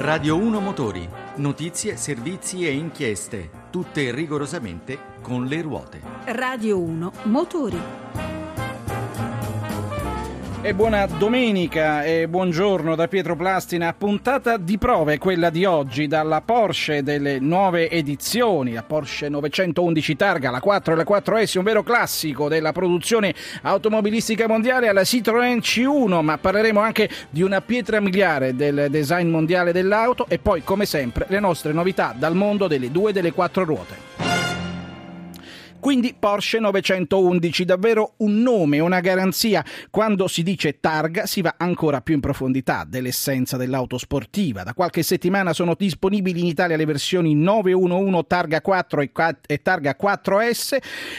Radio 1 Motori, notizie, servizi e inchieste, tutte rigorosamente con le ruote. Radio 1 Motori. E buona domenica e buongiorno da Pietro Plastina. Puntata di prove quella di oggi dalla Porsche delle nuove edizioni, la Porsche 911 Targa, la 4 e la 4S, un vero classico della produzione automobilistica mondiale alla Citroën C1, ma parleremo anche di una pietra miliare del design mondiale dell'auto e poi come sempre le nostre novità dal mondo delle due delle quattro ruote. Quindi Porsche 911, davvero un nome, una garanzia. Quando si dice targa si va ancora più in profondità dell'essenza dell'auto sportiva. Da qualche settimana sono disponibili in Italia le versioni 911 Targa 4 e Targa 4S.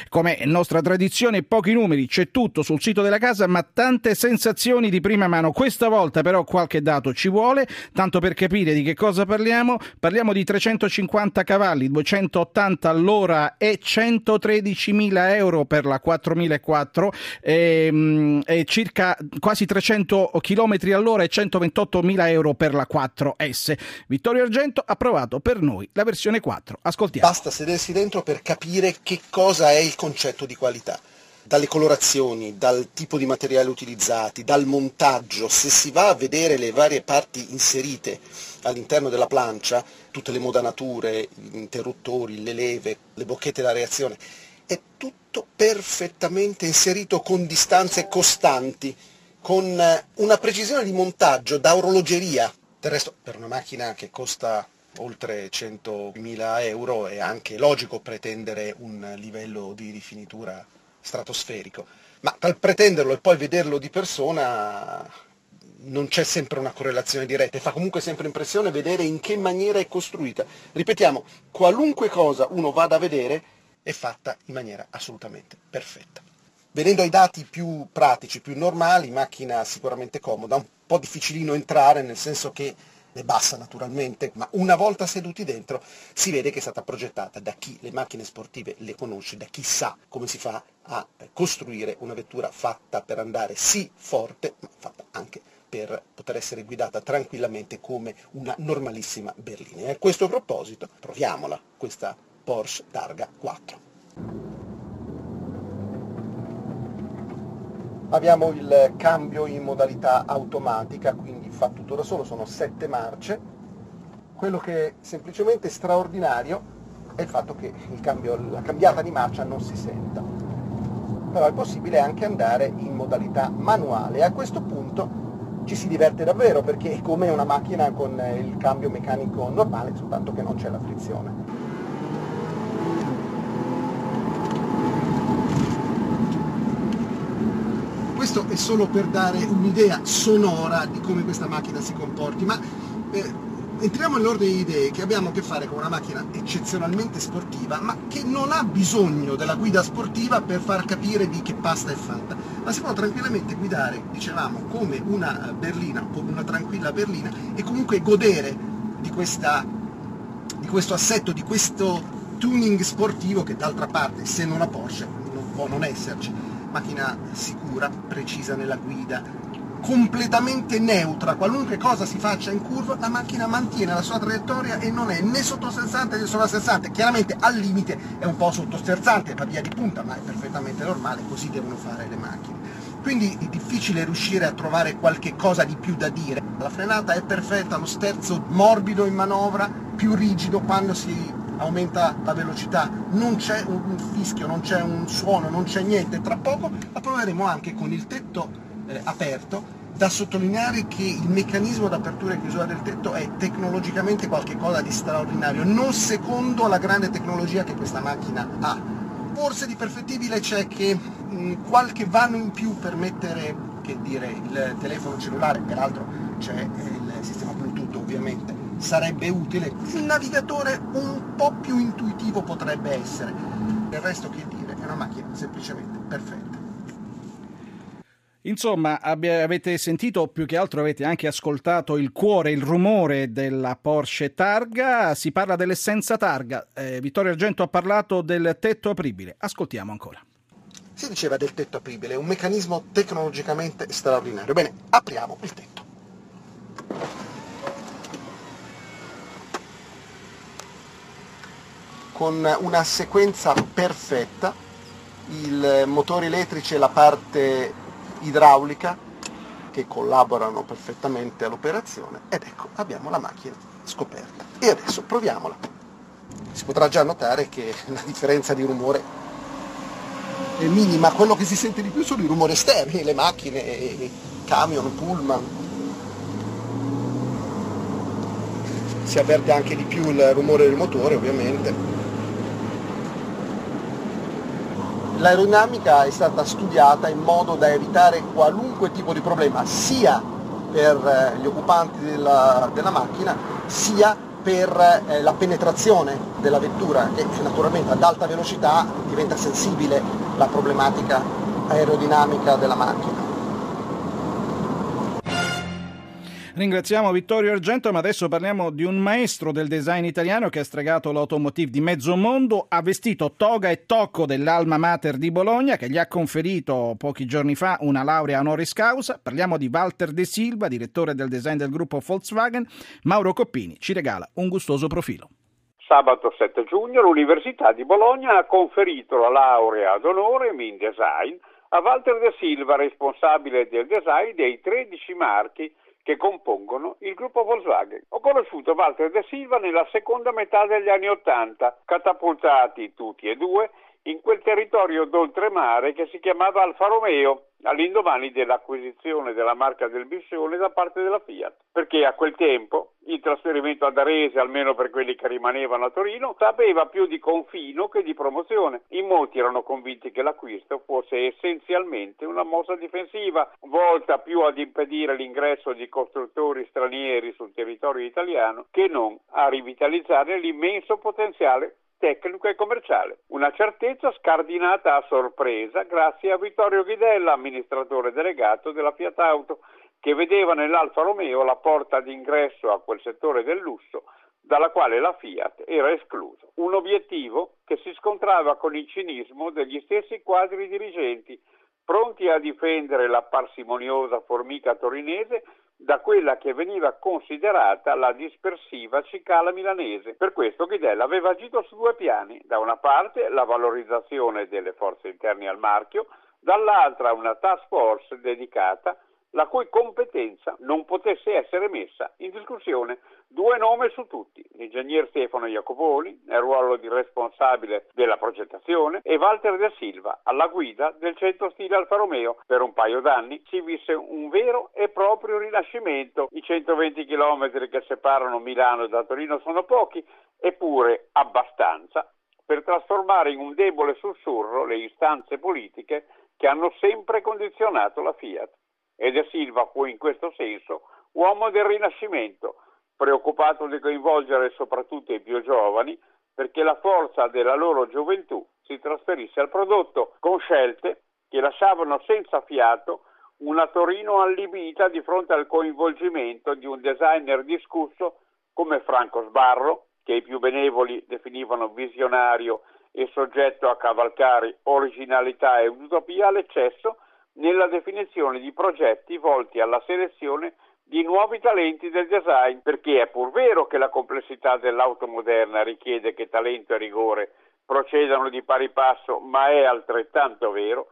Come nostra tradizione, pochi numeri, c'è tutto sul sito della casa, ma tante sensazioni di prima mano. Questa volta però qualche dato ci vuole, tanto per capire di che cosa parliamo. Parliamo di 350 cavalli, 280 all'ora e 130 13.000 euro per la 4004 e, e circa quasi 300 km all'ora e 128.000 euro per la 4S. Vittorio Argento ha provato per noi la versione 4. Ascoltiamo. Basta sedersi dentro per capire che cosa è il concetto di qualità dalle colorazioni, dal tipo di materiale utilizzati, dal montaggio, se si va a vedere le varie parti inserite all'interno della plancia, tutte le modanature, gli interruttori, le leve, le bocchette da reazione, è tutto perfettamente inserito con distanze costanti, con eh, una precisione di montaggio da orologeria. Del resto, per una macchina che costa oltre 100.000 euro è anche logico pretendere un livello di rifinitura stratosferico, ma dal pretenderlo e poi vederlo di persona non c'è sempre una correlazione diretta e fa comunque sempre impressione vedere in che maniera è costruita. Ripetiamo, qualunque cosa uno vada a vedere è fatta in maniera assolutamente perfetta. Venendo ai dati più pratici, più normali, macchina sicuramente comoda, un po' difficilino entrare nel senso che è bassa naturalmente, ma una volta seduti dentro si vede che è stata progettata da chi le macchine sportive le conosce, da chi sa come si fa a costruire una vettura fatta per andare sì forte, ma fatta anche per poter essere guidata tranquillamente come una normalissima berlina. E a questo proposito proviamola, questa Porsche Targa 4. Abbiamo il cambio in modalità automatica, quindi fa tutto da solo, sono sette marce. Quello che è semplicemente straordinario è il fatto che il cambio, la cambiata di marcia non si senta. Però è possibile anche andare in modalità manuale. A questo punto ci si diverte davvero perché è come una macchina con il cambio meccanico normale, soltanto che non c'è la frizione. Questo è solo per dare un'idea sonora di come questa macchina si comporti, ma eh, entriamo nell'ordine di idee che abbiamo a che fare con una macchina eccezionalmente sportiva, ma che non ha bisogno della guida sportiva per far capire di che pasta è fatta, ma si può tranquillamente guidare, dicevamo, come una berlina, come una tranquilla berlina, e comunque godere di, questa, di questo assetto, di questo tuning sportivo che d'altra parte, se non la Porsche, può non esserci macchina sicura, precisa nella guida, completamente neutra, qualunque cosa si faccia in curva, la macchina mantiene la sua traiettoria e non è né sottosterzante né sovrasterzante, chiaramente al limite è un po' sottosterzante per via di punta, ma è perfettamente normale, così devono fare le macchine. Quindi è difficile riuscire a trovare qualche cosa di più da dire. La frenata è perfetta, lo sterzo morbido in manovra, più rigido quando si aumenta la velocità, non c'è un fischio, non c'è un suono, non c'è niente. Tra poco la proveremo anche con il tetto eh, aperto, da sottolineare che il meccanismo d'apertura e chiusura del tetto è tecnologicamente qualcosa di straordinario, non secondo la grande tecnologia che questa macchina ha. Forse di perfettibile c'è che mh, qualche vano in più per mettere che dire, il telefono cellulare, peraltro c'è il sistema Bluetooth ovviamente, sarebbe utile. Il navigatore un po' più intuitivo potrebbe essere. Il resto che dire, è una macchina semplicemente perfetta. Insomma, avete sentito, o più che altro avete anche ascoltato il cuore, il rumore della Porsche Targa. Si parla dell'essenza Targa. Eh, Vittorio Argento ha parlato del tetto apribile. Ascoltiamo ancora. Si diceva del tetto apribile, un meccanismo tecnologicamente straordinario. Bene, apriamo il tetto. Con una sequenza perfetta, i motori elettrici e la parte idraulica che collaborano perfettamente all'operazione ed ecco abbiamo la macchina scoperta. E adesso proviamola. Si potrà già notare che la differenza di rumore è minima, quello che si sente di più sono i rumori esterni, le macchine, camion, pullman, si avverte anche di più il rumore del motore ovviamente. L'aerodinamica è stata studiata in modo da evitare qualunque tipo di problema, sia per eh, gli occupanti della, della macchina, sia per eh, la penetrazione della vettura, che naturalmente ad alta velocità diventa sensibile la problematica aerodinamica della macchina. Ringraziamo Vittorio Argento, ma adesso parliamo di un maestro del design italiano che ha stregato l'automotive di mezzo mondo, ha vestito toga e tocco dell'Alma Mater di Bologna, che gli ha conferito pochi giorni fa una laurea honoris causa. Parliamo di Walter De Silva, direttore del design del gruppo Volkswagen. Mauro Coppini ci regala un gustoso profilo. Sabato 7 giugno l'Università di Bologna ha conferito la laurea ad onore in design a Walter De Silva, responsabile del design dei 13 marchi che compongono il gruppo Volkswagen. Ho conosciuto Walter De Silva nella seconda metà degli anni Ottanta, catapultati tutti e due in quel territorio d'oltremare che si chiamava Alfa Romeo, all'indomani dell'acquisizione della marca del Bissione da parte della Fiat, perché a quel tempo il trasferimento ad Arese, almeno per quelli che rimanevano a Torino, sapeva più di confino che di promozione. In molti erano convinti che l'acquisto fosse essenzialmente una mossa difensiva, volta più ad impedire l'ingresso di costruttori stranieri sul territorio italiano che non a rivitalizzare l'immenso potenziale tecnico e commerciale. Una certezza scardinata a sorpresa grazie a Vittorio Ghidella, amministratore delegato della Fiat Auto, che vedeva nell'Alfa Romeo la porta d'ingresso a quel settore del lusso dalla quale la Fiat era esclusa. Un obiettivo che si scontrava con il cinismo degli stessi quadri dirigenti, pronti a difendere la parsimoniosa formica torinese da quella che veniva considerata la dispersiva cicala milanese. Per questo Ghidella aveva agito su due piani, da una parte la valorizzazione delle forze interne al marchio, dall'altra una task force dedicata la cui competenza non potesse essere messa in discussione. Due nomi su tutti, l'ingegner Stefano Jacoponi, nel ruolo di responsabile della progettazione, e Walter da Silva, alla guida del centro stile Alfa Romeo. Per un paio d'anni si visse un vero e proprio rinascimento. I 120 km che separano Milano da Torino sono pochi, eppure abbastanza per trasformare in un debole sussurro le istanze politiche che hanno sempre condizionato la Fiat e De Silva fu in questo senso uomo del Rinascimento, preoccupato di coinvolgere soprattutto i più giovani perché la forza della loro gioventù si trasferisse al prodotto con scelte che lasciavano senza fiato una Torino allibita di fronte al coinvolgimento di un designer discusso come Franco Sbarro, che i più benevoli definivano visionario e soggetto a cavalcare originalità e utopia all'eccesso, nella definizione di progetti volti alla selezione di nuovi talenti del design, perché è pur vero che la complessità dell'auto moderna richiede che talento e rigore procedano di pari passo, ma è altrettanto vero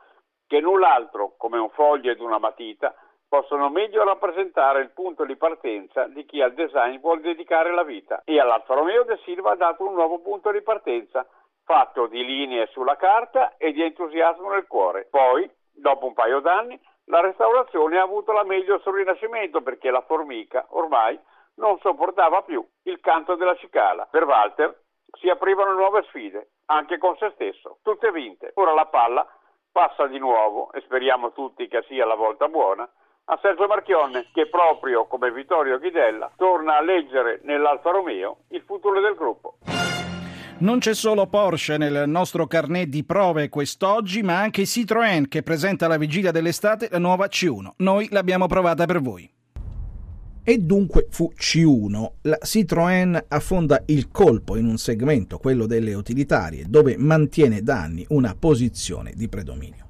che null'altro, come un foglio ed una matita, possono meglio rappresentare il punto di partenza di chi al design vuole dedicare la vita. E all'Alfa Romeo De Silva ha dato un nuovo punto di partenza, fatto di linee sulla carta e di entusiasmo nel cuore. Poi, dopo un paio d'anni, la restaurazione ha avuto la meglio sul Rinascimento perché la formica ormai non sopportava più il canto della cicala. Per Walter si aprivano nuove sfide, anche con se stesso, tutte vinte. Ora la palla passa di nuovo, e speriamo tutti che sia la volta buona, a Sergio Marchionne, che proprio come Vittorio Ghidella torna a leggere nell'Alfa Romeo il futuro del gruppo. Non c'è solo Porsche nel nostro carnet di prove quest'oggi, ma anche Citroën che presenta alla vigilia dell'estate la nuova C1. Noi l'abbiamo provata per voi. E dunque fu C1. La Citroën affonda il colpo in un segmento, quello delle utilitarie, dove mantiene da anni una posizione di predominio.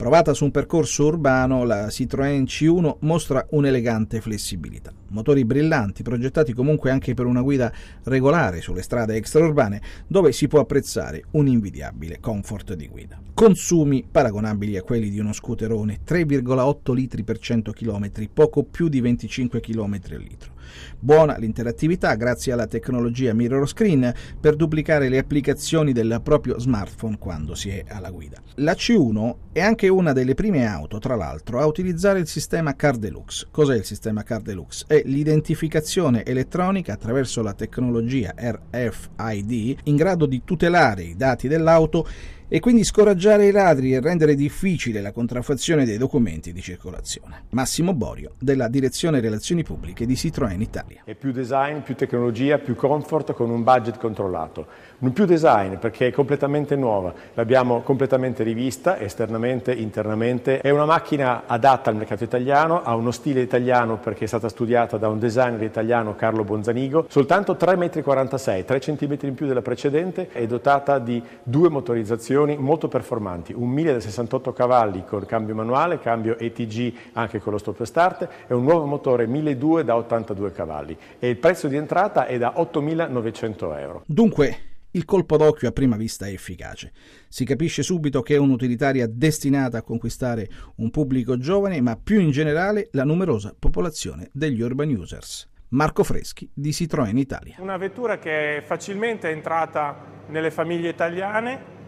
Provata su un percorso urbano, la Citroën C1 mostra un'elegante flessibilità. Motori brillanti, progettati comunque anche per una guida regolare sulle strade extraurbane, dove si può apprezzare un invidiabile comfort di guida. Consumi paragonabili a quelli di uno scooterone, 3,8 litri per 100 km, poco più di 25 km al litro. Buona l'interattività grazie alla tecnologia mirror screen per duplicare le applicazioni del proprio smartphone quando si è alla guida. La C1 è anche una delle prime auto, tra l'altro, a utilizzare il sistema Car Deluxe. Cos'è il sistema Car Deluxe? È l'identificazione elettronica attraverso la tecnologia RFID in grado di tutelare i dati dell'auto e quindi scoraggiare i ladri e rendere difficile la contraffazione dei documenti di circolazione. Massimo Borio, della Direzione Relazioni Pubbliche di Citroën Italia. È più design, più tecnologia, più comfort con un budget controllato. Non più design perché è completamente nuova, l'abbiamo completamente rivista esternamente, internamente. È una macchina adatta al mercato italiano, ha uno stile italiano perché è stata studiata da un designer italiano Carlo Bonzanigo. Soltanto 3,46 m, 3 cm in più della precedente, è dotata di due motorizzazioni trazioni molto performanti, un 1000 da 68 cavalli con cambio manuale, cambio ETG anche con lo stop start e un nuovo motore 1200 da 82 cavalli e il prezzo di entrata è da 8.900 euro. Dunque, il colpo d'occhio a prima vista è efficace. Si capisce subito che è un'utilitaria destinata a conquistare un pubblico giovane, ma più in generale la numerosa popolazione degli urban users. Marco Freschi di Citroën Italia. Una vettura che è facilmente entrata nelle famiglie italiane,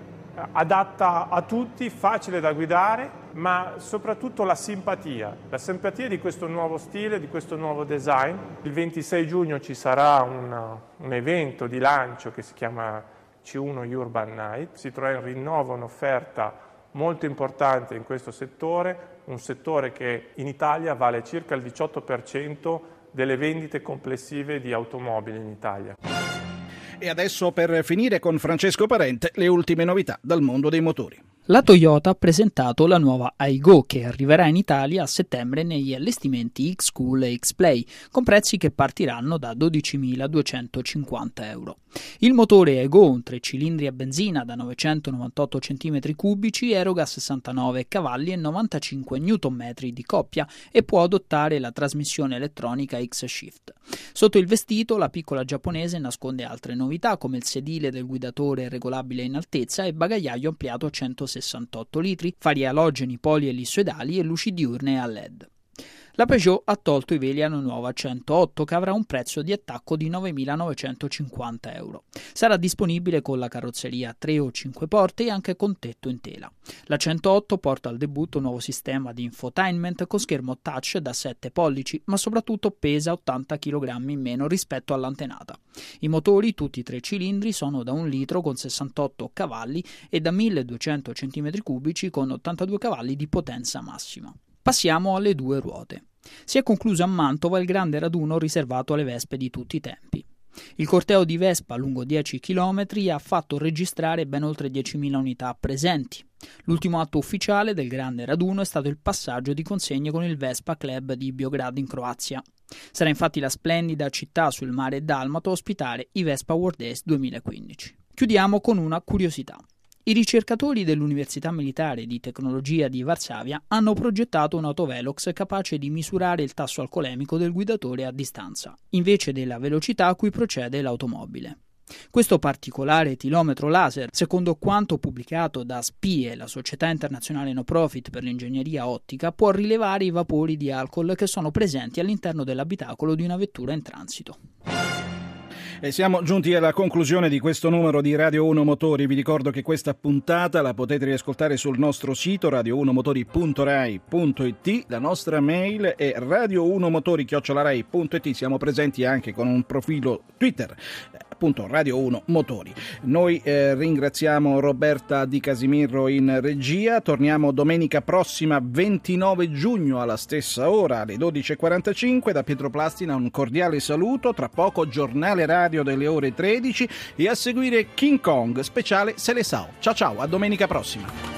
adatta a tutti, facile da guidare, ma soprattutto la simpatia, la simpatia di questo nuovo stile, di questo nuovo design. Il 26 giugno ci sarà un, un evento di lancio che si chiama C1 Urban Night, Citroën rinnova un'offerta molto importante in questo settore, un settore che in Italia vale circa il 18% delle vendite complessive di automobili in Italia. E adesso per finire con Francesco Parente le ultime novità dal mondo dei motori. La Toyota ha presentato la nuova iGo che arriverà in Italia a settembre negli allestimenti X-Cool e X-Play, con prezzi che partiranno da 12.250 euro. Il motore iGo, un 3 cilindri a benzina da 998 cm3, eroga 69 cavalli e 95 Nm di coppia e può adottare la trasmissione elettronica X-Shift. Sotto il vestito la piccola giapponese nasconde altre novità come il sedile del guidatore regolabile in altezza e bagagliaio ampliato a 168 litri, fari alogeni polielissoidali e luci diurne a LED. La Peugeot ha tolto i veli alla nuova 108 che avrà un prezzo di attacco di 9.950 euro. Sarà disponibile con la carrozzeria 3 o 5 porte e anche con tetto in tela. La 108 porta al debutto un nuovo sistema di infotainment con schermo touch da 7 pollici, ma soprattutto pesa 80 kg in meno rispetto all'antenata. I motori, tutti i tre cilindri, sono da 1 litro con 68 cavalli e da 1200 cm3 con 82 cavalli di potenza massima. Passiamo alle due ruote. Si è concluso a Mantova il grande raduno riservato alle vespe di tutti i tempi. Il corteo di Vespa lungo 10 km ha fatto registrare ben oltre 10.000 unità presenti. L'ultimo atto ufficiale del grande raduno è stato il passaggio di consegne con il Vespa Club di Biograd in Croazia. Sarà infatti la splendida città sul mare Dalmato a ospitare i Vespa World Days 2015. Chiudiamo con una curiosità. I ricercatori dell'Università Militare di Tecnologia di Varsavia hanno progettato un'autovelox capace di misurare il tasso alcolemico del guidatore a distanza, invece della velocità a cui procede l'automobile. Questo particolare etilometro laser, secondo quanto pubblicato da SPIE, la società internazionale no profit per l'ingegneria ottica, può rilevare i vapori di alcol che sono presenti all'interno dell'abitacolo di una vettura in transito. E siamo giunti alla conclusione di questo numero di Radio 1 Motori. Vi ricordo che questa puntata la potete riascoltare sul nostro sito radio1motori.rai.it. La nostra mail è radio1motori.it. Siamo presenti anche con un profilo Twitter appunto Radio 1 Motori. Noi eh, ringraziamo Roberta Di Casimirro in regia, torniamo domenica prossima 29 giugno alla stessa ora alle 12.45 da Pietro Plastina un cordiale saluto, tra poco giornale radio delle ore 13 e a seguire King Kong speciale Selesao. Ciao ciao, a domenica prossima.